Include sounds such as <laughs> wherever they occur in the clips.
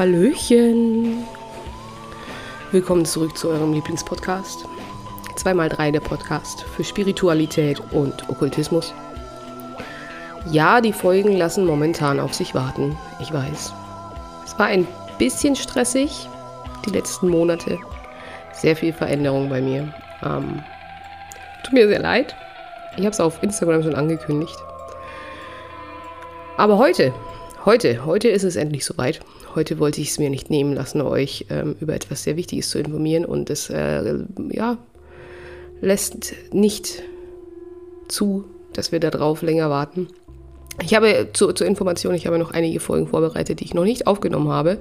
Hallöchen. Willkommen zurück zu eurem Lieblingspodcast. 2x3 der Podcast für Spiritualität und Okkultismus. Ja, die Folgen lassen momentan auf sich warten. Ich weiß. Es war ein bisschen stressig die letzten Monate. Sehr viel Veränderung bei mir. Ähm, tut mir sehr leid. Ich habe es auf Instagram schon angekündigt. Aber heute, heute, heute ist es endlich soweit. Heute wollte ich es mir nicht nehmen lassen, euch ähm, über etwas sehr Wichtiges zu informieren und es äh, ja, lässt nicht zu, dass wir darauf länger warten. Ich habe zu, zur Information, ich habe noch einige Folgen vorbereitet, die ich noch nicht aufgenommen habe,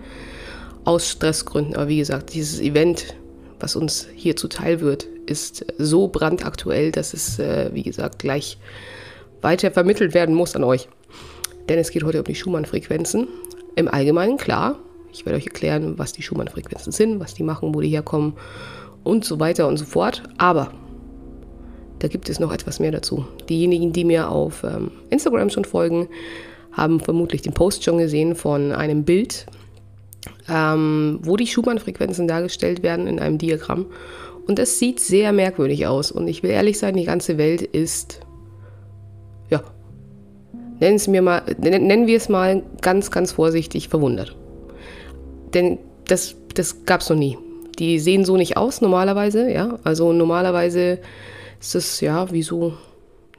aus Stressgründen. Aber wie gesagt, dieses Event, was uns hier zuteil wird, ist so brandaktuell, dass es, äh, wie gesagt, gleich weiter vermittelt werden muss an euch. Denn es geht heute um die Schumann-Frequenzen im Allgemeinen, klar, ich werde euch erklären, was die Schumann-Frequenzen sind, was die machen, wo die herkommen und so weiter und so fort. Aber da gibt es noch etwas mehr dazu. Diejenigen, die mir auf ähm, Instagram schon folgen, haben vermutlich den Post schon gesehen von einem Bild, ähm, wo die Schumann-Frequenzen dargestellt werden in einem Diagramm. Und das sieht sehr merkwürdig aus. Und ich will ehrlich sein, die ganze Welt ist nennen, wir, mal, nennen wir es mal ganz, ganz vorsichtig, verwundert. Denn das, das gab es noch nie. Die sehen so nicht aus normalerweise, ja. Also normalerweise ist es ja wie so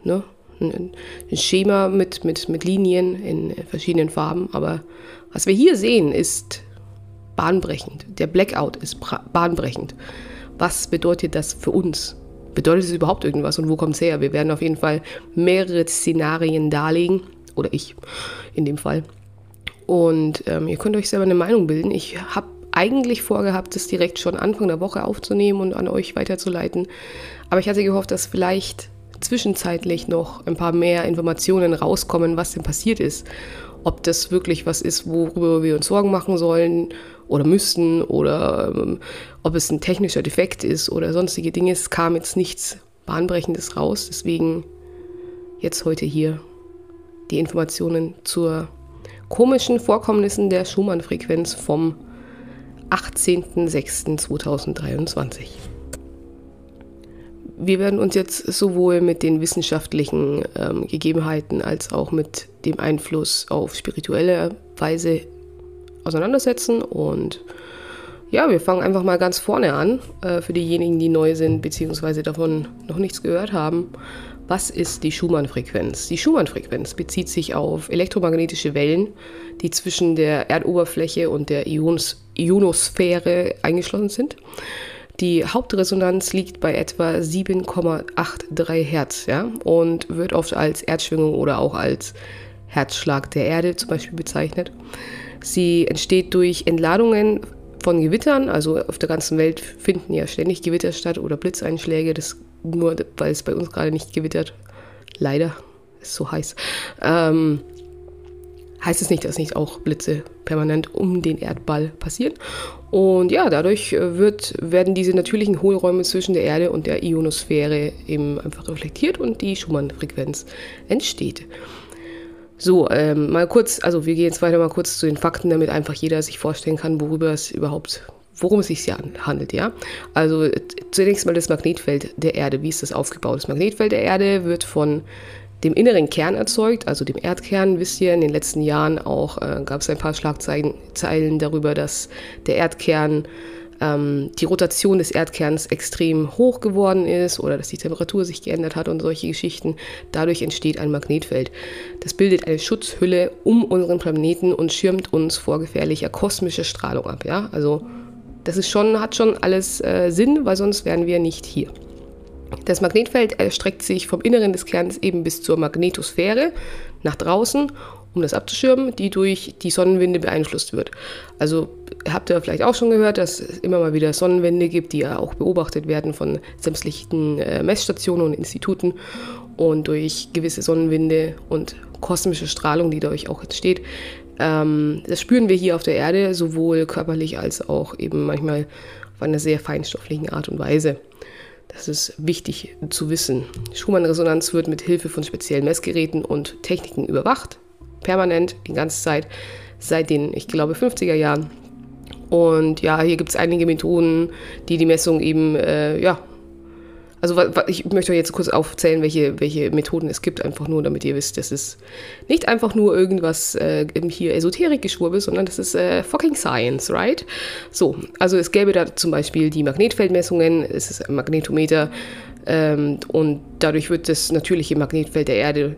ne, ein, ein Schema mit, mit, mit Linien in verschiedenen Farben. Aber was wir hier sehen, ist bahnbrechend. Der Blackout ist bahnbrechend. Was bedeutet das für uns? Bedeutet es überhaupt irgendwas und wo kommt es her? Wir werden auf jeden Fall mehrere Szenarien darlegen. Oder ich in dem Fall. Und ähm, ihr könnt euch selber eine Meinung bilden. Ich habe eigentlich vorgehabt, das direkt schon Anfang der Woche aufzunehmen und an euch weiterzuleiten. Aber ich hatte gehofft, dass vielleicht zwischenzeitlich noch ein paar mehr Informationen rauskommen, was denn passiert ist. Ob das wirklich was ist, worüber wir uns Sorgen machen sollen oder müssten oder ähm, ob es ein technischer Defekt ist oder sonstige Dinge. Es kam jetzt nichts Bahnbrechendes raus. Deswegen jetzt heute hier die Informationen zur komischen Vorkommnissen der Schumann-Frequenz vom 18.06.2023. Wir werden uns jetzt sowohl mit den wissenschaftlichen ähm, Gegebenheiten als auch mit dem Einfluss auf spirituelle Weise auseinandersetzen und ja, wir fangen einfach mal ganz vorne an, äh, für diejenigen, die neu sind bzw. davon noch nichts gehört haben. Was ist die Schumann-Frequenz? Die Schumann-Frequenz bezieht sich auf elektromagnetische Wellen, die zwischen der Erdoberfläche und der Ions Ionosphäre eingeschlossen sind. Die Hauptresonanz liegt bei etwa 7,83 Hertz ja, und wird oft als Erdschwingung oder auch als Herzschlag der Erde zum Beispiel bezeichnet. Sie entsteht durch Entladungen von Gewittern, also auf der ganzen Welt finden ja ständig Gewitter statt oder Blitzeinschläge. Das nur weil es bei uns gerade nicht gewittert. Leider ist so heiß. Ähm, heißt es nicht, dass nicht auch Blitze permanent um den Erdball passieren. Und ja, dadurch äh, wird, werden diese natürlichen Hohlräume zwischen der Erde und der Ionosphäre eben einfach reflektiert und die Schumann-Frequenz entsteht. So, ähm, mal kurz, also wir gehen jetzt weiter mal kurz zu den Fakten, damit einfach jeder sich vorstellen kann, worüber es überhaupt worum es sich hier handelt, ja. Also zunächst mal das Magnetfeld der Erde. Wie ist das aufgebaut? Das Magnetfeld der Erde wird von dem inneren Kern erzeugt, also dem Erdkern. Wisst ihr, in den letzten Jahren auch äh, gab es ein paar Schlagzeilen darüber, dass der Erdkern ähm, die Rotation des Erdkerns extrem hoch geworden ist oder dass die Temperatur sich geändert hat und solche Geschichten. Dadurch entsteht ein Magnetfeld. Das bildet eine Schutzhülle um unseren Planeten und schirmt uns vor gefährlicher kosmischer Strahlung ab. Ja? Also das ist schon, hat schon alles äh, Sinn, weil sonst wären wir nicht hier. Das Magnetfeld erstreckt sich vom Inneren des Kerns eben bis zur Magnetosphäre nach draußen, um das abzuschirmen, die durch die Sonnenwinde beeinflusst wird. Also habt ihr vielleicht auch schon gehört, dass es immer mal wieder Sonnenwinde gibt, die ja auch beobachtet werden von sämtlichen äh, Messstationen und Instituten. Und durch gewisse Sonnenwinde und kosmische Strahlung, die dadurch auch entsteht, ähm, das spüren wir hier auf der Erde, sowohl körperlich als auch eben manchmal auf einer sehr feinstofflichen Art und Weise. Das ist wichtig zu wissen. Schumann-Resonanz wird mit Hilfe von speziellen Messgeräten und Techniken überwacht. permanent, die ganze Zeit, seit den, ich glaube, 50er Jahren. Und ja, hier gibt es einige Methoden, die die Messung eben, äh, ja, also ich möchte euch jetzt kurz aufzählen, welche, welche Methoden es gibt, einfach nur, damit ihr wisst, das ist nicht einfach nur irgendwas äh, hier Esoterik-Geschwurbel, sondern das ist äh, fucking Science, right? So, also es gäbe da zum Beispiel die Magnetfeldmessungen, es ist ein Magnetometer ähm, und dadurch wird das natürliche Magnetfeld der Erde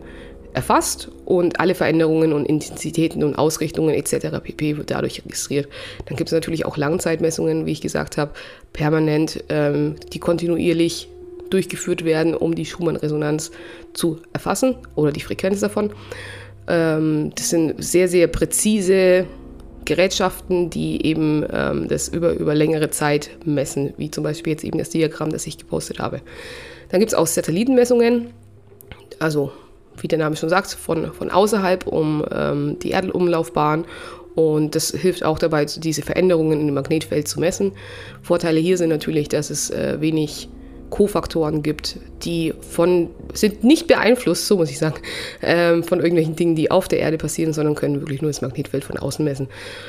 erfasst und alle Veränderungen und Intensitäten und Ausrichtungen etc. pp. wird dadurch registriert. Dann gibt es natürlich auch Langzeitmessungen, wie ich gesagt habe, permanent, ähm, die kontinuierlich durchgeführt werden, um die Schumann-Resonanz zu erfassen oder die Frequenz davon. Ähm, das sind sehr, sehr präzise Gerätschaften, die eben ähm, das über, über längere Zeit messen, wie zum Beispiel jetzt eben das Diagramm, das ich gepostet habe. Dann gibt es auch Satellitenmessungen, also wie der Name schon sagt, von, von außerhalb um ähm, die Erdumlaufbahn. Und das hilft auch dabei, diese Veränderungen im Magnetfeld zu messen. Vorteile hier sind natürlich, dass es äh, wenig Kofaktoren gibt, die von, sind nicht beeinflusst, so muss ich sagen, ähm, von irgendwelchen Dingen, die auf der Erde passieren, sondern können wirklich nur das Magnetfeld von außen messen.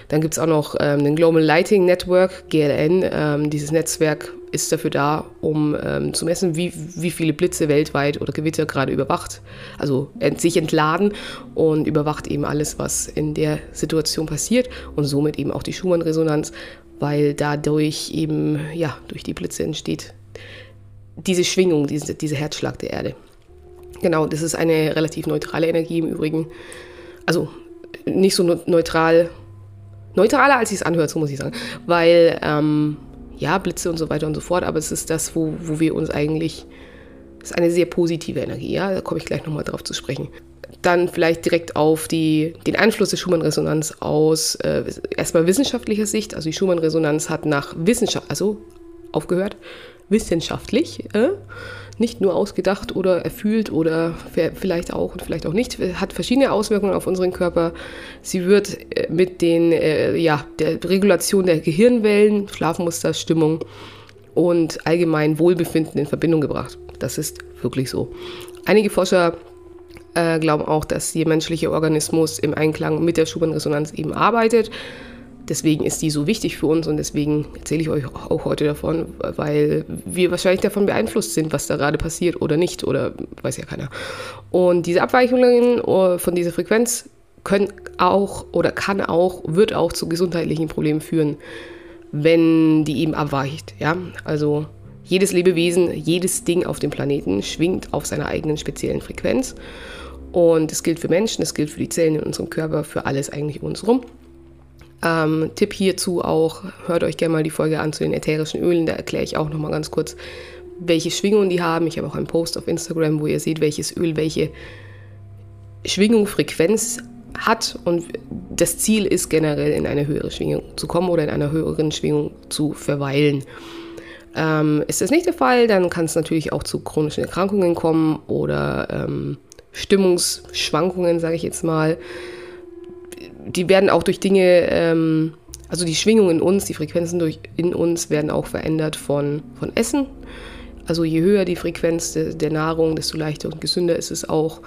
Dann gibt es auch noch ähm, den Global Lighting Network, GLN. Ähm, dieses Netzwerk ist dafür da, um ähm, zu messen, wie, wie viele Blitze weltweit oder Gewitter gerade überwacht, also ent sich entladen und überwacht eben alles, was in der Situation passiert und somit eben auch die Schumann-Resonanz, weil dadurch eben, ja, durch die Blitze entsteht diese Schwingung, diese, dieser Herzschlag der Erde. Genau, das ist eine relativ neutrale Energie im Übrigen. Also nicht so neutral, neutraler als es anhört, so muss ich sagen. Weil, ähm, ja, Blitze und so weiter und so fort, aber es ist das, wo, wo wir uns eigentlich, das ist eine sehr positive Energie, ja, da komme ich gleich nochmal drauf zu sprechen. Dann vielleicht direkt auf die, den Einfluss der Schumann-Resonanz aus äh, erstmal wissenschaftlicher Sicht. Also die Schumann-Resonanz hat nach Wissenschaft, also aufgehört, wissenschaftlich, äh, nicht nur ausgedacht oder erfühlt oder vielleicht auch und vielleicht auch nicht, hat verschiedene Auswirkungen auf unseren Körper. Sie wird äh, mit den, äh, ja, der Regulation der Gehirnwellen, Schlafmuster, Stimmung und allgemein Wohlbefinden in Verbindung gebracht. Das ist wirklich so. Einige Forscher äh, glauben auch, dass der menschliche Organismus im Einklang mit der Schumann-Resonanz eben arbeitet deswegen ist die so wichtig für uns und deswegen erzähle ich euch auch heute davon, weil wir wahrscheinlich davon beeinflusst sind, was da gerade passiert oder nicht oder weiß ja keiner. Und diese Abweichungen äh, von dieser Frequenz können auch oder kann auch, wird auch zu gesundheitlichen Problemen führen, wenn die eben abweicht. Ja, also jedes Lebewesen, jedes Ding auf dem Planeten schwingt auf seiner eigenen speziellen Frequenz. Und das gilt für Menschen, das gilt für die Zellen in unserem Körper, für alles eigentlich um uns herum. Ähm, Tipp hierzu auch, hört euch gerne mal die Folge an zu den ätherischen Ölen, da erkläre ich auch nochmal ganz kurz, welche Schwingungen die haben. Ich habe auch einen Post auf Instagram, wo ihr seht, welches Öl welche Schwingung, Frequenz hat und das Ziel ist generell in eine höhere Schwingung zu kommen oder in einer höheren Schwingung zu verweilen. Ähm, ist das nicht der Fall, dann kann es natürlich auch zu chronischen Erkrankungen kommen oder ähm, Stimmungsschwankungen, sage ich jetzt mal die werden auch durch Dinge, ähm, also die Schwingungen in uns, die Frequenzen durch, in uns werden auch verändert von, von Essen. Also je höher die Frequenz de, der Nahrung, desto leichter und gesünder ist es auch.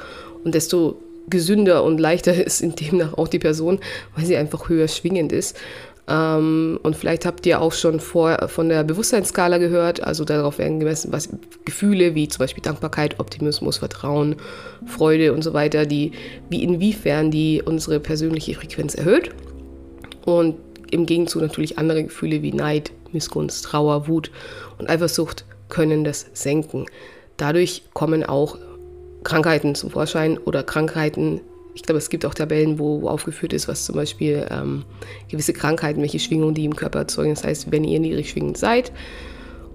Und desto gesünder und leichter <laughs> ist in demnach auch die Person, weil sie einfach höher schwingend ist. Ähm, und vielleicht habt ihr auch schon vor, von der Bewusstseinsskala gehört. Also darauf werden gemessen, was Gefühle wie zum Beispiel Dankbarkeit, Optimismus, Vertrauen, Freude und so weiter, die, wie inwiefern die unsere persönliche Frequenz erhöht. Und im Gegenzug natürlich andere Gefühle wie Neid, Missgunst, Trauer, Wut und Eifersucht können das senken. Dadurch kommen auch Krankheiten zum Vorschein oder Krankheiten ich glaube, es gibt auch Tabellen, wo, wo aufgeführt ist, was zum Beispiel ähm, gewisse Krankheiten, welche Schwingungen die im Körper erzeugen. Das heißt, wenn ihr niedrig schwingend seid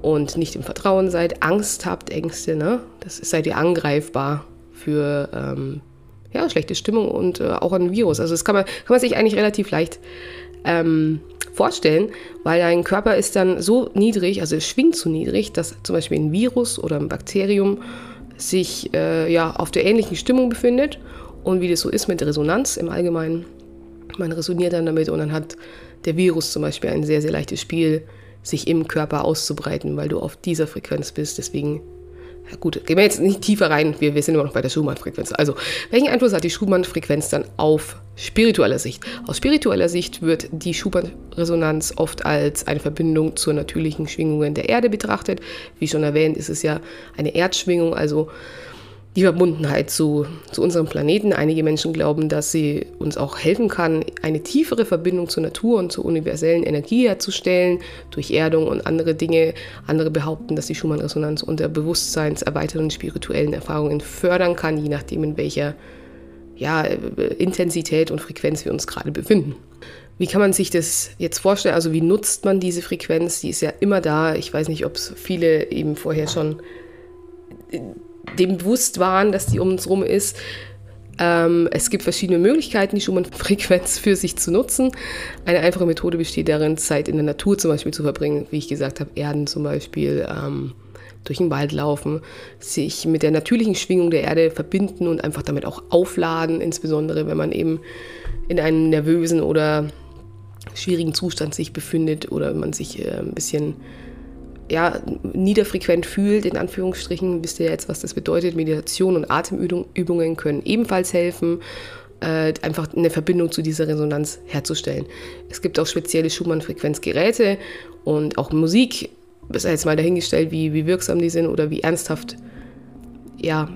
und nicht im Vertrauen seid, Angst habt, Ängste, ne, das seid ihr angreifbar für ähm, ja, schlechte Stimmung und äh, auch ein Virus. Also das kann man, kann man sich eigentlich relativ leicht ähm, vorstellen, weil dein Körper ist dann so niedrig, also es schwingt so niedrig, dass zum Beispiel ein Virus oder ein Bakterium sich äh, ja, auf der ähnlichen Stimmung befindet und wie das so ist mit Resonanz im Allgemeinen. Man resoniert dann damit und dann hat der Virus zum Beispiel ein sehr, sehr leichtes Spiel, sich im Körper auszubreiten, weil du auf dieser Frequenz bist. Deswegen gut, gehen wir jetzt nicht tiefer rein, wir, wir sind immer noch bei der Schumann-Frequenz. Also, welchen Einfluss hat die Schumann-Frequenz dann auf spiritueller Sicht? Aus spiritueller Sicht wird die Schumann-Resonanz oft als eine Verbindung zur natürlichen Schwingungen der Erde betrachtet. Wie schon erwähnt, ist es ja eine Erdschwingung, also die Verbundenheit zu, zu unserem Planeten. Einige Menschen glauben, dass sie uns auch helfen kann, eine tiefere Verbindung zur Natur und zur universellen Energie herzustellen, durch Erdung und andere Dinge. Andere behaupten, dass die Schumann-Resonanz unter bewusstseinserweiternden spirituellen Erfahrungen fördern kann, je nachdem, in welcher ja, Intensität und Frequenz wir uns gerade befinden. Wie kann man sich das jetzt vorstellen? Also wie nutzt man diese Frequenz? Die ist ja immer da. Ich weiß nicht, ob es viele eben vorher schon dem bewusst waren, dass die um uns rum ist. Ähm, es gibt verschiedene Möglichkeiten, die Schumann-Frequenz <laughs> für sich zu nutzen. Eine einfache Methode besteht darin, Zeit in der Natur zum Beispiel zu verbringen, wie ich gesagt habe, Erden zum Beispiel, ähm, durch den Wald laufen, sich mit der natürlichen Schwingung der Erde verbinden und einfach damit auch aufladen, insbesondere wenn man eben in einem nervösen oder schwierigen Zustand sich befindet oder wenn man sich äh, ein bisschen ja, niederfrequent fühlt, in Anführungsstrichen, wisst ihr jetzt, was das bedeutet. Meditation und Atemübungen können ebenfalls helfen, äh, einfach eine Verbindung zu dieser Resonanz herzustellen. Es gibt auch spezielle Schumann-Frequenzgeräte und auch Musik, ist jetzt mal dahingestellt, wie, wie wirksam die sind oder wie ernsthaft ja,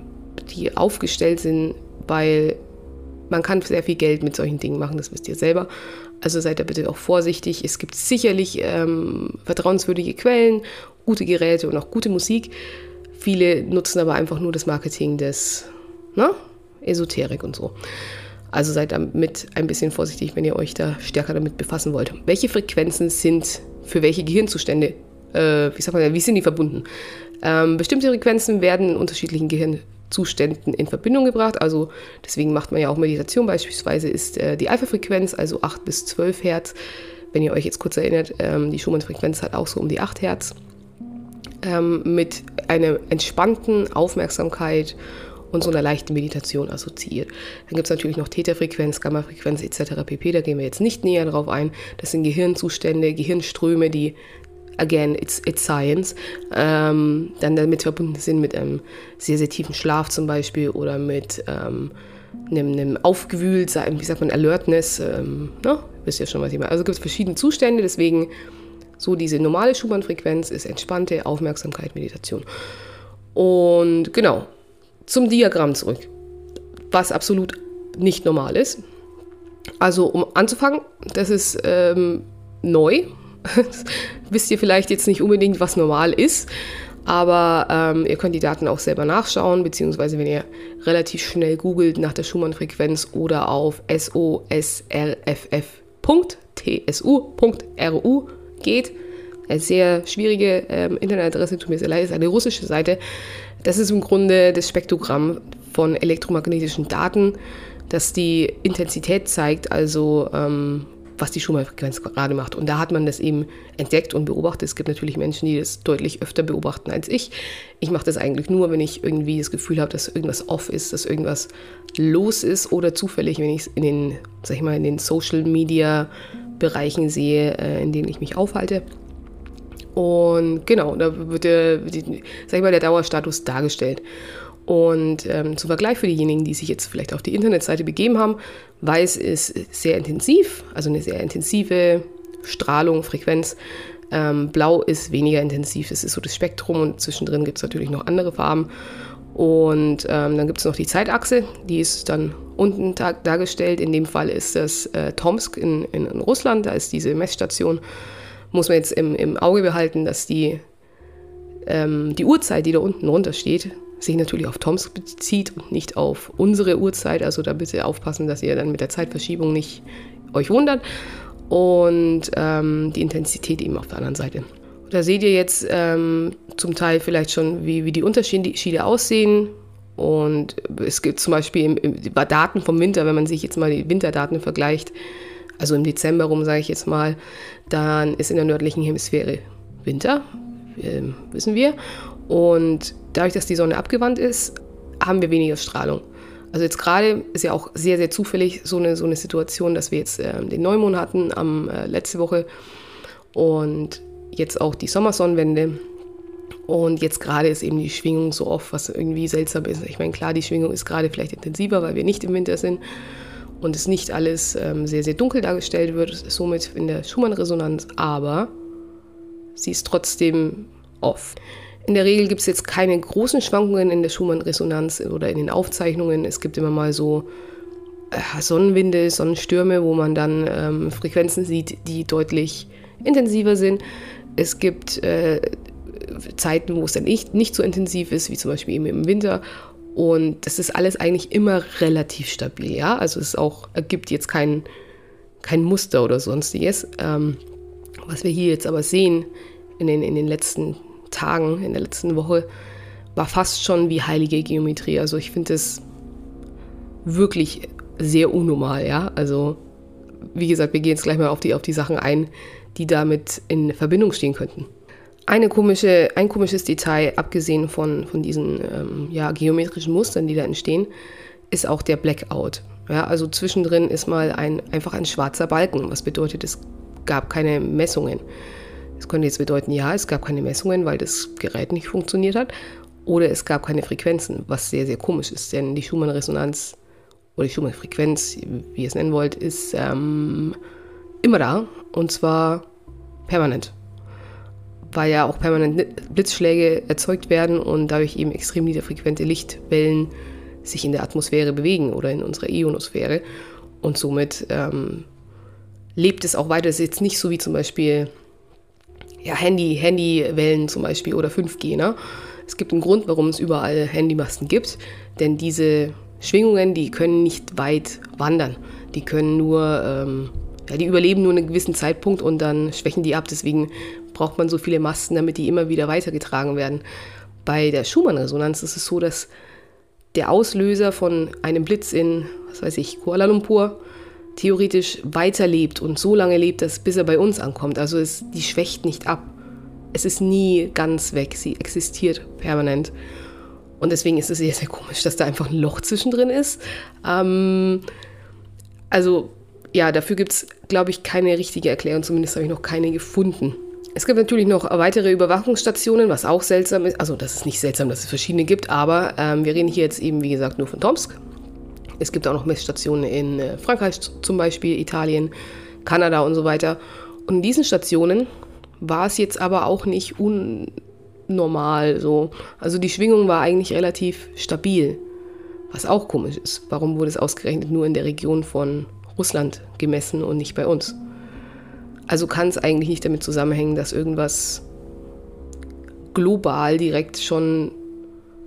die aufgestellt sind, weil man kann sehr viel Geld mit solchen Dingen machen, das wisst ihr selber. Also seid da bitte auch vorsichtig. Es gibt sicherlich ähm, vertrauenswürdige Quellen, gute Geräte und auch gute Musik. Viele nutzen aber einfach nur das Marketing des ne? Esoterik und so. Also seid damit ein bisschen vorsichtig, wenn ihr euch da stärker damit befassen wollt. Welche Frequenzen sind für welche Gehirnzustände, äh, wie sagt man, wie sind die verbunden? Ähm, bestimmte Frequenzen werden in unterschiedlichen Gehirn Zuständen in Verbindung gebracht. Also deswegen macht man ja auch Meditation. Beispielsweise ist äh, die Alpha-Frequenz, also 8 bis 12 Hertz. Wenn ihr euch jetzt kurz erinnert, ähm, die Schumann-Frequenz hat auch so um die 8 Hertz. Ähm, mit einer entspannten Aufmerksamkeit und so einer leichten Meditation assoziiert. Dann gibt es natürlich noch Theta-Frequenz, Gamma-Frequenz etc. pp. Da gehen wir jetzt nicht näher drauf ein. Das sind Gehirnzustände, Gehirnströme, die again, it's, it's science, ähm, dann damit verbunden sind mit einem sehr, sehr tiefen Schlaf zum Beispiel oder mit ähm, einem, einem aufgewühlt, wie sagt man, Alertness, ähm, ne? wisst ihr schon, was ich meine. Also gibt es verschiedene Zustände, deswegen so diese normale Schumann-Frequenz ist entspannte Aufmerksamkeit, Meditation. Und genau, zum Diagramm zurück, was absolut nicht normal ist. Also um anzufangen, das ist ähm, neu, <laughs> wisst ihr vielleicht jetzt nicht unbedingt, was normal ist, aber ähm, ihr könnt die Daten auch selber nachschauen, beziehungsweise wenn ihr relativ schnell googelt nach der Schumann-Frequenz oder auf sosrff.tsu.ru geht, eine sehr schwierige ähm, Internetadresse, tut mir sehr leid, ist eine russische Seite. Das ist im Grunde das Spektrogramm von elektromagnetischen Daten, das die Intensität zeigt, also ähm, was die Schumann-Frequenz gerade macht. Und da hat man das eben entdeckt und beobachtet. Es gibt natürlich Menschen, die das deutlich öfter beobachten als ich. Ich mache das eigentlich nur, wenn ich irgendwie das Gefühl habe, dass irgendwas off ist, dass irgendwas los ist oder zufällig, wenn ich es in den, sag ich mal, in den Social Media Bereichen sehe, äh, in denen ich mich aufhalte. Und genau, da wird der, sag ich mal, der Dauerstatus dargestellt. Und ähm, zum Vergleich für diejenigen, die sich jetzt vielleicht auf die Internetseite begeben haben, weiß ist sehr intensiv, also eine sehr intensive Strahlung, Frequenz. Ähm, Blau ist weniger intensiv, das ist so das Spektrum und zwischendrin gibt es natürlich noch andere Farben. Und ähm, dann gibt es noch die Zeitachse, die ist dann unten dar dargestellt. In dem Fall ist das äh, Tomsk in, in, in, Russland, da ist diese Messstation. Muss man jetzt im, im Auge behalten, dass die, ähm, die Uhrzeit, die da unten runter steht, sich natürlich auf Toms bezieht und nicht auf unsere Uhrzeit. Also da bitte aufpassen, dass ihr dann mit der Zeitverschiebung nicht euch wundert. Und ähm, die Intensität eben auf der anderen Seite. Da seht ihr jetzt ähm, zum Teil vielleicht schon, wie, wie die Unterschiede aussehen. Und es gibt zum Beispiel im, im, Daten vom Winter, wenn man sich jetzt mal die Winterdaten vergleicht, also im Dezember rum sage ich jetzt mal, dann ist in der nördlichen Hemisphäre Winter, äh, wissen wir. Und dadurch, dass die Sonne abgewandt ist, haben wir weniger Strahlung. Also jetzt gerade ist ja auch sehr, sehr zufällig so eine, so eine Situation, dass wir jetzt äh, den Neumond hatten am äh, letzte Woche und jetzt auch die Sommersonnenwende. Und jetzt gerade ist eben die Schwingung so oft, was irgendwie seltsam ist. Ich meine, klar, die Schwingung ist gerade vielleicht intensiver, weil wir nicht im Winter sind und es nicht alles ähm, sehr, sehr dunkel dargestellt wird, somit in der Schumann-Resonanz, aber sie ist trotzdem off. In der Regel gibt es jetzt keine großen Schwankungen in der Schumann-Resonanz oder in den Aufzeichnungen. Es gibt immer mal so äh, Sonnenwinde, Sonnenstürme, wo man dann ähm, Frequenzen sieht, die deutlich intensiver sind. Es gibt äh, Zeiten, wo es dann nicht, nicht so intensiv ist, wie zum Beispiel eben im Winter. Und das ist alles eigentlich immer relativ stabil, ja. Also es auch ergibt jetzt kein, kein Muster oder sonstiges. Ähm, was wir hier jetzt aber sehen in den, in den letzten Tagen, in der letzten Woche, war fast schon wie heilige Geometrie. Also ich finde es wirklich sehr unnormal, ja. Also wie gesagt, wir gehen jetzt gleich mal auf die, auf die Sachen ein, die damit in Verbindung stehen könnten. Eine komische, ein komisches Detail, abgesehen von, von diesen ähm, ja, geometrischen Mustern, die da entstehen, ist auch der Blackout. Ja, also zwischendrin ist mal ein, einfach ein schwarzer Balken, was bedeutet, es gab keine Messungen. Das könnte jetzt bedeuten, ja, es gab keine Messungen, weil das Gerät nicht funktioniert hat, oder es gab keine Frequenzen, was sehr, sehr komisch ist, denn die Schumann-Resonanz oder die Schumann-Frequenz, wie ihr es nennen wollt, ist ähm, immer da und zwar permanent weil ja auch permanent Blitzschläge erzeugt werden und dadurch eben extrem niederfrequente Lichtwellen sich in der Atmosphäre bewegen oder in unserer Ionosphäre. Und somit ähm, lebt es auch weiter. Es ist jetzt nicht so wie zum Beispiel ja, Handy, Handywellen zum Beispiel oder 5G. Ne? Es gibt einen Grund, warum es überall Handymasten gibt, denn diese Schwingungen, die können nicht weit wandern. Die können nur, ähm, ja, die überleben nur einen gewissen Zeitpunkt und dann schwächen die ab. Deswegen braucht man so viele Masten, damit die immer wieder weitergetragen werden. Bei der Schumann-Resonanz ist es so, dass der Auslöser von einem Blitz in, was weiß ich, Kuala Lumpur theoretisch weiterlebt und so lange lebt, dass bis er bei uns ankommt. Also es, die schwächt nicht ab. Es ist nie ganz weg. Sie existiert permanent. Und deswegen ist es sehr, sehr komisch, dass da einfach ein Loch zwischendrin ist. Ähm, also ja, dafür gibt es, glaube ich, keine richtige Erklärung. Zumindest habe ich noch keine gefunden. Es gibt natürlich noch weitere Überwachungsstationen, was auch seltsam ist. Also das ist nicht seltsam, dass es verschiedene gibt, aber ähm, wir reden hier jetzt eben, wie gesagt, nur von Tomsk. Es gibt auch noch Messstationen in äh, Frankreich zum Beispiel, Italien, Kanada und so weiter. Und in diesen Stationen war es jetzt aber auch nicht unnormal so. Also die Schwingung war eigentlich relativ stabil, was auch komisch ist. Warum wurde es ausgerechnet nur in der Region von Russland gemessen und nicht bei uns? Also kann es eigentlich nicht damit zusammenhängen, dass irgendwas global direkt schon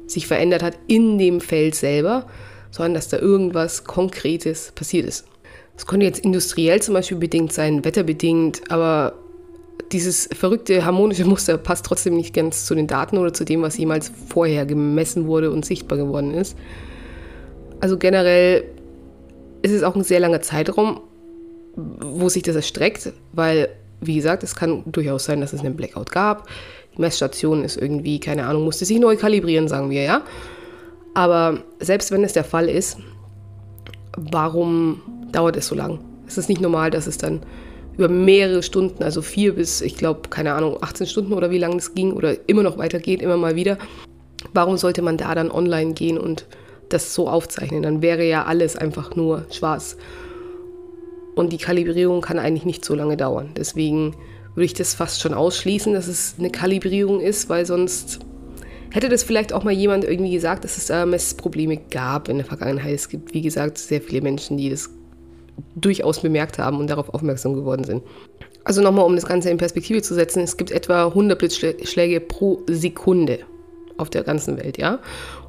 sich verändert hat in dem Feld selber, sondern dass da irgendwas Konkretes passiert ist. Es könnte jetzt industriell zum Beispiel bedingt sein, wetterbedingt, aber dieses verrückte harmonische Muster passt trotzdem nicht ganz zu den Daten oder zu dem, was jemals vorher gemessen wurde und sichtbar geworden ist. Also generell ist es auch ein sehr langer Zeitraum wo sich das erstreckt, weil, wie gesagt, es kann durchaus sein, dass es einen Blackout gab. Die Messstation ist irgendwie, keine Ahnung, musste sich neu kalibrieren, sagen wir, ja. Aber selbst wenn es der Fall ist, warum dauert es so lang? Es ist nicht normal, dass es dann über mehrere Stunden, also vier bis, ich glaube, keine Ahnung, 18 Stunden oder wie lange es ging oder immer noch weitergeht, immer mal wieder. Warum sollte man da dann online gehen und das so aufzeichnen? Dann wäre ja alles einfach nur schwarz. Und die Kalibrierung kann eigentlich nicht so lange dauern. Deswegen würde ich das fast schon ausschließen, dass es eine Kalibrierung ist, weil sonst hätte das vielleicht auch mal jemand irgendwie gesagt, dass es äh, Messprobleme gab in der Vergangenheit. Es gibt, wie gesagt, sehr viele Menschen, die das durchaus bemerkt haben und darauf aufmerksam geworden sind. Also nochmal, um das Ganze in Perspektive zu setzen, es gibt etwa 100 Blitzschläge pro Sekunde auf der ganzen Welt, ja.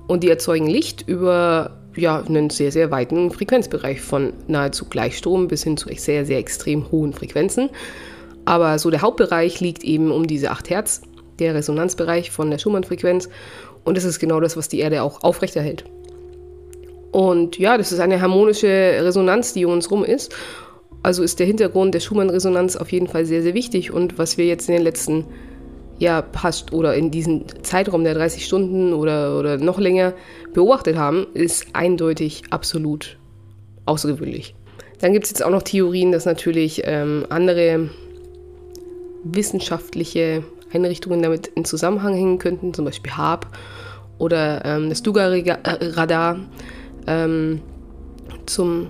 Und die erzeugen Licht über ja, einen sehr, sehr weiten Frequenzbereich von nahezu Gleichstrom bis hin zu sehr, sehr extrem hohen Frequenzen. Aber so der Hauptbereich liegt eben um diese 8 Hertz, der Resonanzbereich von der Schumann-Frequenz. Und das ist genau das, was die Erde auch aufrechterhält. Und ja, das ist eine harmonische Resonanz, die um uns rum ist. Also ist der Hintergrund der Schumann-Resonanz auf jeden Fall sehr, sehr wichtig. Und was wir jetzt in den letzten ja passt oder in diesem Zeitraum der 30 Stunden oder, oder noch länger beobachtet haben, ist eindeutig absolut außergewöhnlich. Dann gibt es jetzt auch noch Theorien, dass natürlich ähm, andere wissenschaftliche Forschungseinrichtungen damit in Zusammenhang hängen könnten, zum Beispiel HARP oder ähm, das Duga-Radar. Ähm, zum,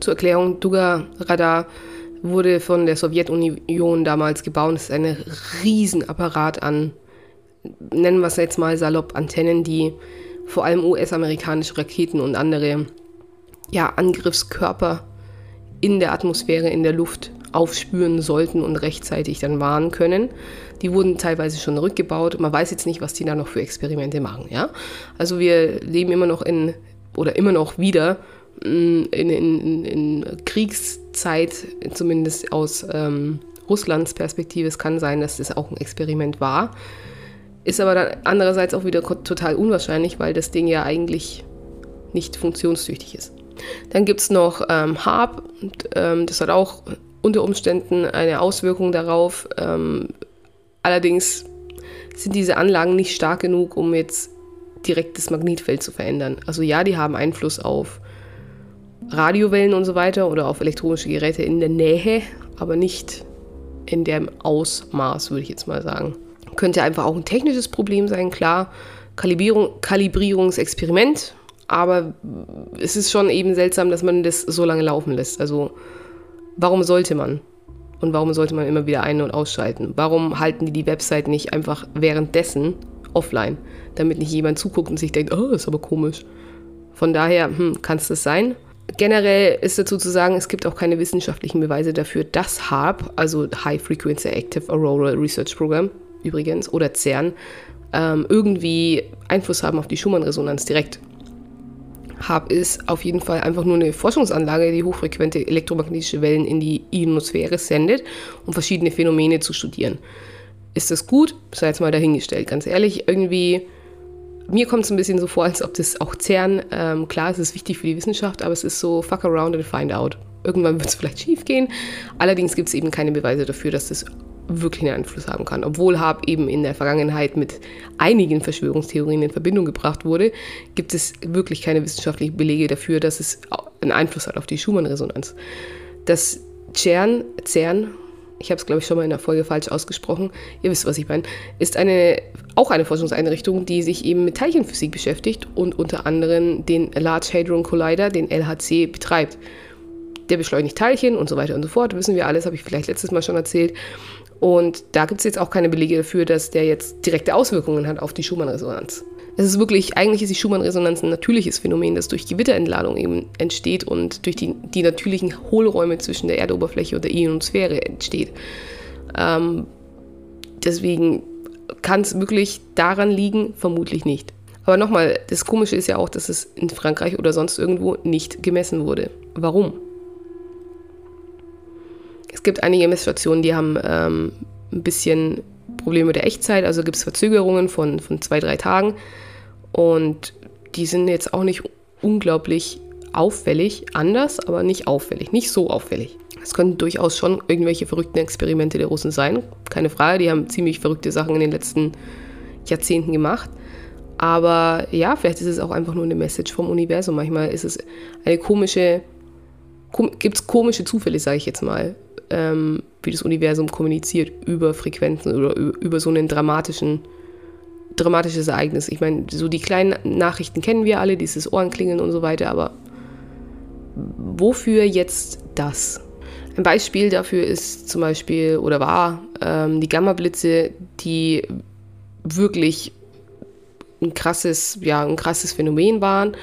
zur Erklärung, Duga-Radar wurde von der Sowjetunion damals gebaut. Es ist ein Riesenapparat an, nennen wir es jetzt mal salopp, Antennen, die vor allem US-amerikanische Raketen und andere ja, Angriffskörper in der Atmosphäre, in der Luft aufspüren sollten und rechtzeitig dann warnen können. Die wurden teilweise schon rückgebaut. Man weiß jetzt nicht, was die da noch für Experimente machen. Ja? Also wir leben immer noch in, oder immer noch wieder mm, in, in, in Kriegszeit, zumindest aus ähm, Russlands Perspektive. Es kann sein, dass das auch ein Experiment war. Ist aber dann andererseits auch wieder total unwahrscheinlich, weil das Ding ja eigentlich nicht funktionstüchtig ist. Dann gibt es noch ähm, HARP, und, ähm, das hat auch unter Umständen eine Auswirkung darauf. Ähm, allerdings sind diese Anlagen nicht stark genug, um jetzt direkt das Magnetfeld zu verändern. Also ja, die haben Einfluss auf Radiowellen und so weiter oder auf elektronische Geräte in der Nähe, aber nicht in dem Ausmaß, würde ich jetzt mal sagen. Könnte einfach auch ein technisches Problem sein, klar. Kalibrierung, Kalibrierungsexperiment, aber es ist schon eben seltsam, dass man das so lange laufen lässt. Also warum sollte man? Und warum sollte man immer wieder ein- und ausschalten? Warum halten die die Website nicht einfach währenddessen offline, damit nicht jemand zuguckt und sich denkt, oh, ist aber komisch. Von daher hm, kann es das sein. Generell ist dazu zu sagen, es gibt auch keine wissenschaftlichen Beweise dafür, dass HARP, also High Frequency Active Auroral Research Program übrigens, oder CERN, ähm, irgendwie Einfluss haben auf die Schumann-Resonanz direkt. HARP ist auf jeden Fall einfach nur eine Forschungsanlage, die hochfrequente elektromagnetische Wellen in die Ionosphäre sendet, um verschiedene Phänomene zu studieren. Ist das gut? Sei jetzt mal dahingestellt. Ganz ehrlich, irgendwie, mir kommt es ein bisschen so vor, als ob das auch CERN, ähm, klar, es ist wichtig für die Wissenschaft, aber es ist so fuck around and find out. Irgendwann wird es vielleicht schief gehen. Allerdings gibt es eben keine Beweise dafür, dass das wirklich einen Einfluss haben kann. Obwohl Hab eben in der Vergangenheit mit einigen Verschwörungstheorien in Verbindung gebracht wurde, gibt es wirklich keine wissenschaftlichen Belege dafür, dass es einen Einfluss hat auf die Schumann-Resonanz. Das CERN, CERN ich habe es glaube ich schon mal in der Folge falsch ausgesprochen, ihr wisst, was ich meine, ist eine, auch eine Forschungseinrichtung, die sich eben mit Teilchenphysik beschäftigt und unter anderem den Large Hadron Collider, den LHC, betreibt. Der beschleunigt Teilchen und so weiter und so fort, wissen wir alles, habe ich vielleicht letztes Mal schon erzählt. Und da gibt es jetzt auch keine Belege dafür, dass der jetzt direkte Auswirkungen hat auf die Schumann-Resonanz. Es ist wirklich, eigentlich ist die Schumann-Resonanz ein natürliches Phänomen, das durch Gewitterentladung eben entsteht und durch die, die natürlichen Hohlräume zwischen der Erdoberfläche und der Ionosphäre entsteht. Ähm, deswegen kann es wirklich daran liegen, vermutlich nicht. Aber nochmal, das Komische ist ja auch, dass es in Frankreich oder sonst irgendwo nicht gemessen wurde. Warum? Es gibt einige Messstationen, die haben ähm, ein bisschen Probleme mit der Echtzeit, also gibt es Verzögerungen von, von zwei, drei Tagen. Und die sind jetzt auch nicht unglaublich auffällig, anders, aber nicht auffällig, nicht so auffällig. Es könnten durchaus schon irgendwelche verrückten Experimente der Russen sein, keine Frage, die haben ziemlich verrückte Sachen in den letzten Jahrzehnten gemacht. Aber ja, vielleicht ist es auch einfach nur eine Message vom Universum. Manchmal ist es eine komische, kom gibt es komische Zufälle, sage ich jetzt mal ähm, wie das Universum kommuniziert über Frequenzen oder über so einen dramatischen, dramatisches Ereignis. Ich meine, so die kleinen Nachrichten kennen wir alle, dieses Ohrenklingeln und so weiter, aber wofür jetzt das? Ein Beispiel dafür ist zum Beispiel oder war ähm, die Gamma-Blitze, die wirklich ein krasses, ja, ein krasses Phänomen waren.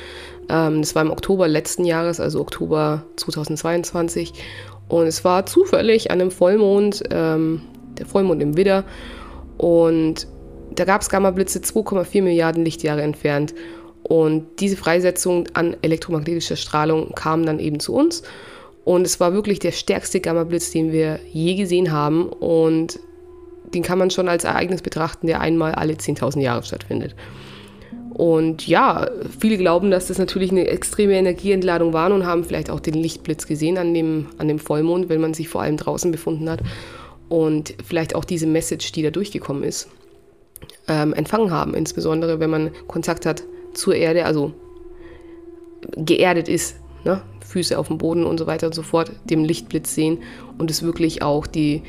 Ähm, das war im Oktober letzten Jahres, also Oktober 2022. Und es war zufällig an einem Vollmond, ähm, der Vollmond im Widder. Und da gab es Gamma-Blitze 2,4 Milliarden Lichtjahre entfernt. Und diese Freisetzung an elektromagnetischer Strahlung kam dann eben zu uns. Und es war wirklich der stärkste Gamma-Blitz, den wir je gesehen haben. Und den kann man schon als Ereignis betrachten, der einmal alle 10.000 Jahre stattfindet. Und ja, viele glauben, dass das natürlich eine extreme Energieentladung war und haben vielleicht auch den Lichtblitz gesehen an dem, an dem Vollmond, wenn man sich vor allem draußen befunden hat. Und vielleicht auch diese Message, die da durchgekommen ist, ähm, empfangen haben. Insbesondere, wenn man Kontakt hat zur Erde, also geerdet ist, ne? Füße auf dem Boden und so weiter und so fort, dem Lichtblitz sehen und es wirklich auch die,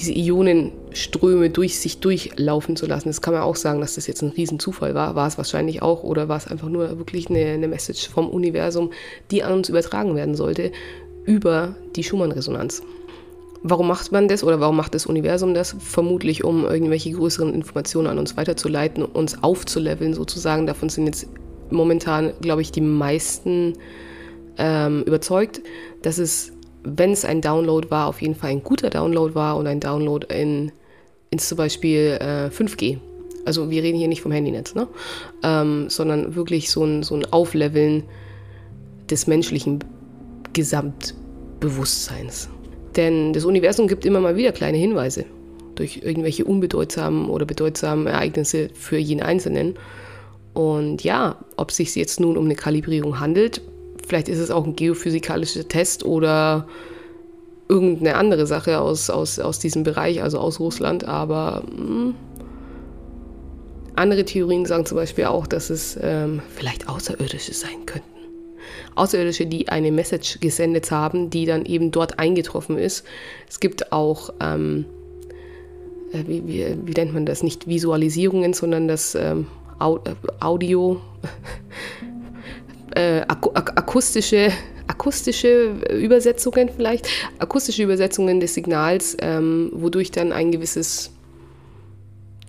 diese Ionenströme durch sich durchlaufen zu lassen. Das kann man auch sagen, dass das jetzt ein Riesenzufall war. War es wahrscheinlich auch oder war es einfach nur wirklich eine, eine Message vom Universum, die an uns übertragen werden sollte über die Schumann-Resonanz. Warum macht man das oder warum macht das Universum das? Vermutlich, um irgendwelche größeren Informationen an uns weiterzuleiten, uns aufzuleveln sozusagen. Davon sind jetzt momentan, glaube ich, die meisten ähm, überzeugt, dass es wenn es ein Download war, auf jeden Fall ein guter Download war und ein Download in, ins zum Beispiel äh, 5G. Also wir reden hier nicht vom Handynetz, ne? Ähm, sondern wirklich so ein, so ein Aufleveln des menschlichen Gesamtbewusstseins. Denn das Universum gibt immer mal wieder kleine Hinweise durch irgendwelche unbedeutsamen oder bedeutsamen Ereignisse für jeden Einzelnen. Und ja, ob es sich jetzt nun um eine Kalibrierung handelt, Vielleicht ist es auch ein geophysikalischer Test oder irgendeine andere Sache aus, aus, aus diesem Bereich, also aus Russland. Aber mh, hm, andere Theorien sagen zum Beispiel auch, dass es ähm, vielleicht Außerirdische sein könnten. Außerirdische, die eine Message gesendet haben, die dann eben dort eingetroffen ist. Es gibt auch, ähm, äh, wie, wie, wie, nennt man das, nicht Visualisierungen, sondern das ähm, Audio, äh, ak ak akustische, akustische Übersetzungen vielleicht, akustische Übersetzungen des Signals, ähm, wodurch dann ein gewisses,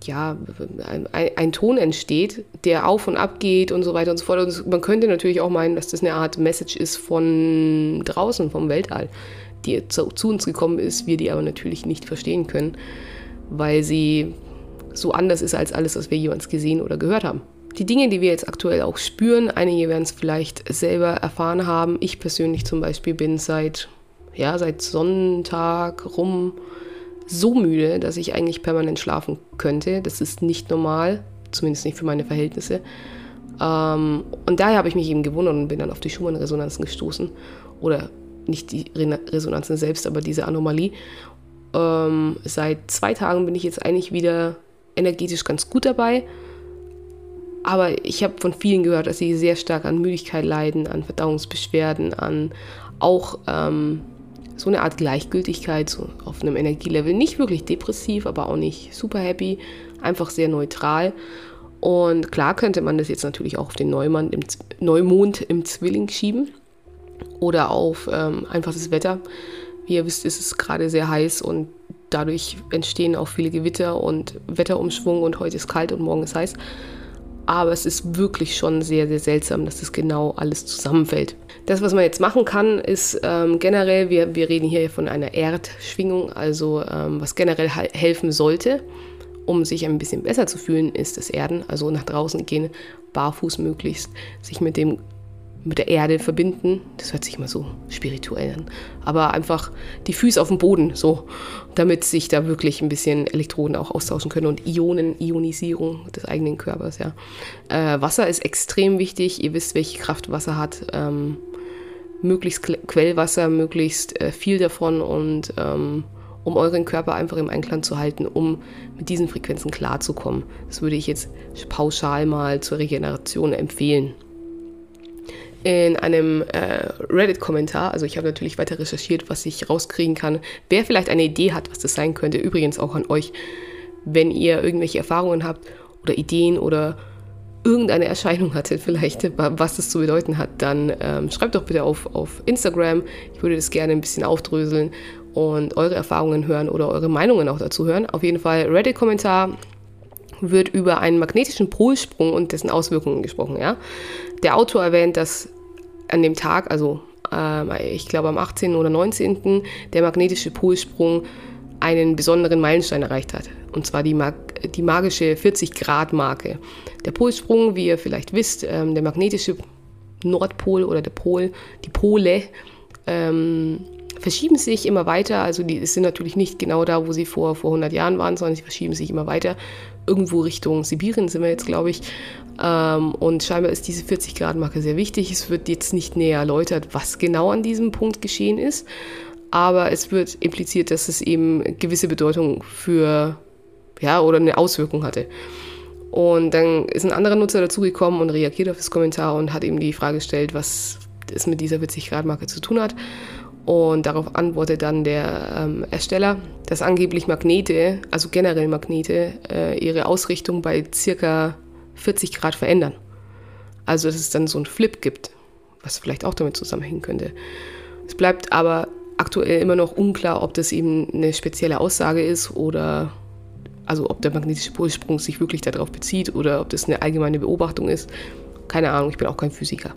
ja, ein, ein, Ton entsteht, der auf und ab geht und so weiter und so fort. Und man könnte natürlich auch meinen, dass das eine Art Message ist von draußen, vom Weltall, die zu, zu uns gekommen ist, wir die aber natürlich nicht verstehen können, weil sie so anders ist als alles, was wir jemals gesehen oder gehört haben die Dinge, die wir jetzt aktuell auch spüren, einige werden es vielleicht selber erfahren haben. Ich persönlich zum Beispiel bin seit, ja, seit Sonntag rum so müde, dass ich eigentlich permanent schlafen könnte. Das ist nicht normal, zumindest nicht für meine Verhältnisse. Ähm, und daher habe ich mich eben gewundert und bin dann auf die Schumann-Resonanzen gestoßen. Oder nicht die Resonanzen selbst, aber diese Anomalie. Ähm, seit zwei Tagen bin ich jetzt eigentlich wieder energetisch ganz gut dabei. Aber ich habe von vielen gehört, dass sie sehr stark an Müdigkeit leiden, an Verdauungsbeschwerden, an auch ähm, so eine Art Gleichgültigkeit so auf einem Energielevel. Nicht wirklich depressiv, aber auch nicht super happy, einfach sehr neutral. Und klar könnte man das jetzt natürlich auch auf den Neumann im Neumond im Zwilling schieben oder auf ähm, einfach Wetter. Wie ihr wisst, ist es gerade sehr heiß und dadurch entstehen auch viele Gewitter und Wetterumschwung und heute ist kalt und morgen ist heiß. Aber es ist wirklich schon sehr, sehr seltsam, dass das genau alles zusammenfällt. Das, was man jetzt machen kann, ist ähm, generell, wir, wir reden hier von einer Erdschwingung, also ähm, was generell helfen sollte, um sich ein bisschen besser zu fühlen, ist das Erden, also nach draußen gehen, barfuß möglichst, sich mit dem mit der Erde verbinden. Das hört sich immer so spirituell an. Aber einfach die Füße auf dem Boden, so, damit sich da wirklich ein bisschen Elektroden auch austauschen können und Ionen, Ionisierung des eigenen Körpers, ja. Äh, Wasser ist extrem wichtig. Ihr wisst, welche Kraft Wasser hat. Ähm, möglichst Quellwasser, möglichst äh, viel davon und ähm, um euren Körper einfach im Einklang zu halten, um mit diesen Frequenzen klarzukommen. Das würde ich jetzt pauschal mal zur Regeneration empfehlen in einem äh, Reddit-Kommentar, also ich habe natürlich weiter recherchiert, was ich rauskriegen kann, wer vielleicht eine Idee hat, was das sein könnte. Übrigens auch an euch, wenn ihr irgendwelche Erfahrungen habt oder Ideen oder irgendeine Erscheinung hattet, vielleicht, was das zu bedeuten hat, dann ähm, schreibt doch bitte auf, auf Instagram. Ich würde das gerne ein bisschen aufdröseln und eure Erfahrungen hören oder eure Meinungen auch dazu hören. Auf jeden Fall Reddit-Kommentar wird über einen magnetischen Polsprung und dessen Auswirkungen gesprochen. Ja? Der Autor erwähnt, dass an dem Tag, also äh, ich glaube am 18. oder 19., der magnetische Polsprung einen besonderen Meilenstein erreicht hat. Und zwar die, mag die magische 40-Grad-Marke. Der Polsprung, wie ihr vielleicht wisst, ähm, der magnetische Nordpol oder der Pol, die Pole, ähm, verschieben sich immer weiter. Also die sind natürlich nicht genau da, wo sie vor, vor 100 Jahren waren, sondern sie verschieben sich immer weiter. Irgendwo Richtung Sibirien sind wir jetzt, glaube ich. Ähm, und scheinbar ist diese 40-Grad-Marke sehr wichtig. Es wird jetzt nicht näher erläutert, was genau an diesem Punkt geschehen ist. Aber es wird impliziert, dass es eben gewisse Bedeutung für, ja, oder eine Auswirkung hatte. Und dann ist ein anderer Nutzer dazugekommen und reagiert auf das Kommentar und hat eben die Frage gestellt, was es mit dieser 40-Grad-Marke zu tun hat. Und darauf antwortet dann der ähm, Ersteller, dass angeblich Magnete, also generell Magnete, äh, ihre Ausrichtung bei circa 40 Grad verändern. Also dass es dann so einen Flip gibt, was vielleicht auch damit zusammenhängen könnte. Es bleibt aber aktuell immer noch unklar, ob das eben eine spezielle Aussage ist oder also ob der magnetische Polsprung sich wirklich darauf bezieht oder ob das eine allgemeine Beobachtung ist. Keine Ahnung, ich bin auch kein Physiker.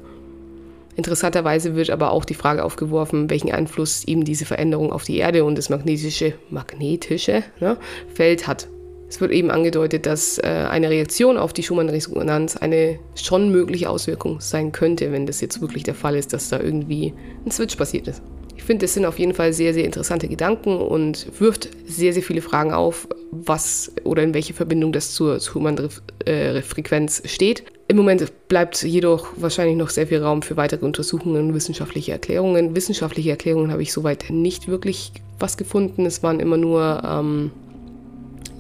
Interessanterweise wird aber auch die Frage aufgeworfen, welchen Einfluss eben diese Veränderung auf die Erde und das magnetische, magnetische ne, Feld hat. Es wird eben angedeutet, dass äh, eine Reaktion auf die Schumann-Resonanz eine schon mögliche Auswirkung sein könnte, wenn das jetzt wirklich der Fall ist, dass da irgendwie ein Switch passiert ist. Ich finde, das sind auf jeden Fall sehr, sehr interessante Gedanken und wirft sehr, sehr viele Fragen auf, was oder in welche Verbindung das zur Human-Frequenz steht. Im Moment bleibt jedoch wahrscheinlich noch sehr viel Raum für weitere Untersuchungen und wissenschaftliche Erklärungen. Wissenschaftliche Erklärungen habe ich soweit nicht wirklich was gefunden. Es waren immer nur ähm,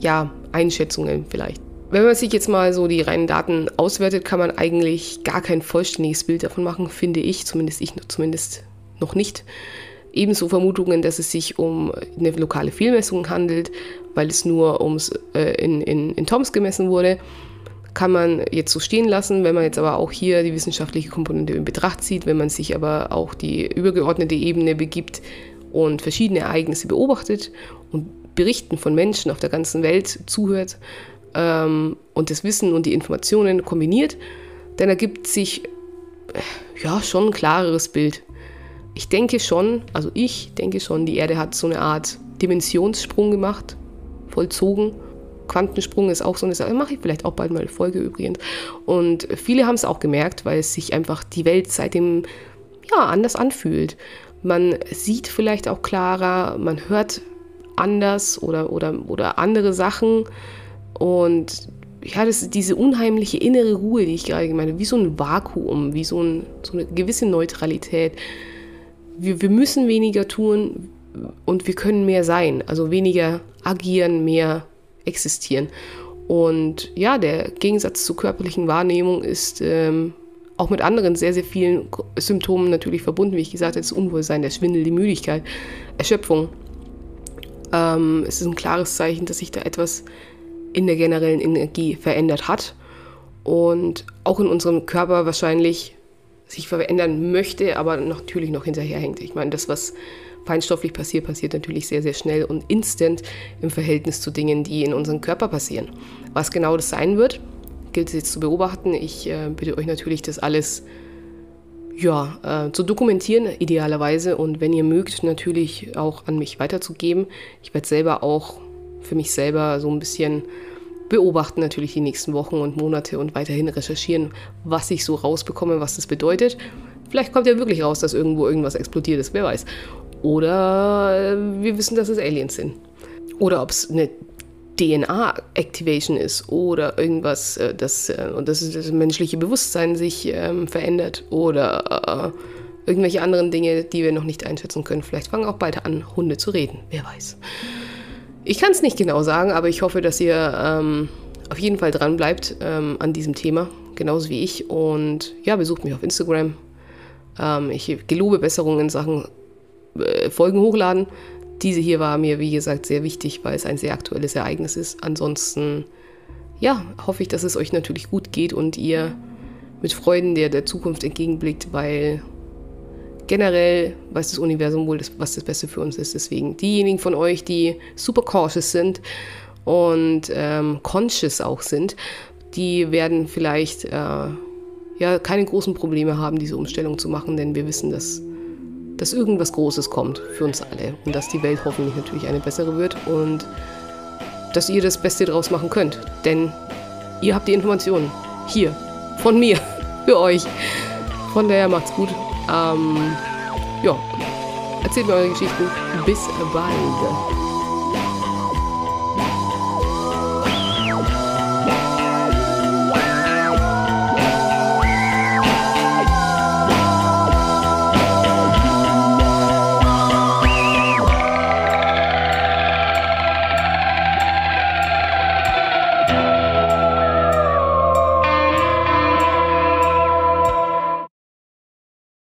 ja, Einschätzungen vielleicht. Wenn man sich jetzt mal so die reinen Daten auswertet, kann man eigentlich gar kein vollständiges Bild davon machen, finde ich, zumindest ich zumindest noch nicht. Ebenso Vermutungen, dass es sich um eine lokale Fehlmessung handelt, weil es nur ums, äh, in, in, in Toms gemessen wurde, kann man jetzt so stehen lassen. Wenn man jetzt aber auch hier die wissenschaftliche Komponente in Betracht zieht, wenn man sich aber auch die übergeordnete Ebene begibt und verschiedene Ereignisse beobachtet und Berichten von Menschen auf der ganzen Welt zuhört ähm, und das Wissen und die Informationen kombiniert, dann ergibt sich äh, ja schon ein klareres Bild ich denke schon, also ich denke schon, die Erde hat so eine Art Dimensionssprung gemacht, vollzogen. Quantensprung ist auch so eine Sache, mache ich vielleicht auch bald mal eine Folge übrigens. Und viele haben es auch gemerkt, weil es sich einfach die Welt seitdem ja, anders anfühlt. Man sieht vielleicht auch klarer, man hört anders oder, oder, oder andere Sachen. Und ja, das ist diese unheimliche innere Ruhe, die ich gerade gemeint habe, wie so ein Vakuum, wie so, ein, so eine gewisse Neutralität wir, wir müssen weniger tun und wir können mehr sein. Also weniger agieren, mehr existieren. Und ja, der Gegensatz zur körperlichen Wahrnehmung ist ähm, auch mit anderen sehr, sehr vielen Symptomen natürlich verbunden. Wie ich gesagt habe, das Unwohlsein, der Schwindel, die Müdigkeit, Erschöpfung. Ähm, es ist ein klares Zeichen, dass sich da etwas in der generellen Energie verändert hat und auch in unserem Körper wahrscheinlich sich verändern möchte, aber natürlich noch hinterherhängt. Ich meine, das, was feinstofflich passiert, passiert natürlich sehr, sehr schnell und instant im Verhältnis zu Dingen, die in unserem Körper passieren. Was genau das sein wird, gilt es jetzt zu beobachten. Ich äh, bitte euch natürlich, das alles ja, äh, zu dokumentieren, idealerweise. Und wenn ihr mögt, natürlich auch an mich weiterzugeben. Ich werde selber auch für mich selber so ein bisschen beobachten natürlich die nächsten Wochen und Monate und weiterhin recherchieren, was ich so rausbekomme, was das bedeutet. Vielleicht kommt ja wirklich raus, dass irgendwo irgendwas explodiert ist, wer weiß. Oder äh, wir wissen, dass es Aliens sind. Oder ob es eine DNA-Activation ist oder irgendwas, äh, das, äh, das, das menschliche Bewusstsein sich ähm, verändert oder äh, irgendwelche anderen Dinge, die wir noch nicht einschätzen können. Vielleicht fangen auch beide an, Hunde zu reden, wer weiß. Ich kann es nicht genau sagen, aber ich hoffe, dass ihr ähm, auf jeden Fall dran bleibt ähm, an diesem Thema, genauso wie ich. Und ja, besucht mich auf Instagram. Ähm, ich gelobe Besserungen in Sachen äh, Folgen hochladen. Diese hier war mir, wie gesagt, sehr wichtig, weil es ein sehr aktuelles Ereignis ist. Ansonsten, ja, hoffe ich, dass es euch natürlich gut geht und ihr mit Freuden der, der Zukunft entgegenblickt, weil generell weiß das Universum wohl, was das Beste für uns ist. Deswegen diejenigen von euch, die super cautious sind und ähm, conscious auch sind, die werden vielleicht äh, ja keine großen Probleme haben, diese Umstellung zu machen, denn wir wissen, dass, dass irgendwas Großes kommt für uns alle und dass die Welt hoffentlich natürlich eine bessere wird und dass ihr das Beste draus machen könnt. Denn ihr habt die Informationen hier von mir <laughs> für euch. Von daher macht's gut. Ähm, ja, erzählt mir eure Geschichten. Bis bald.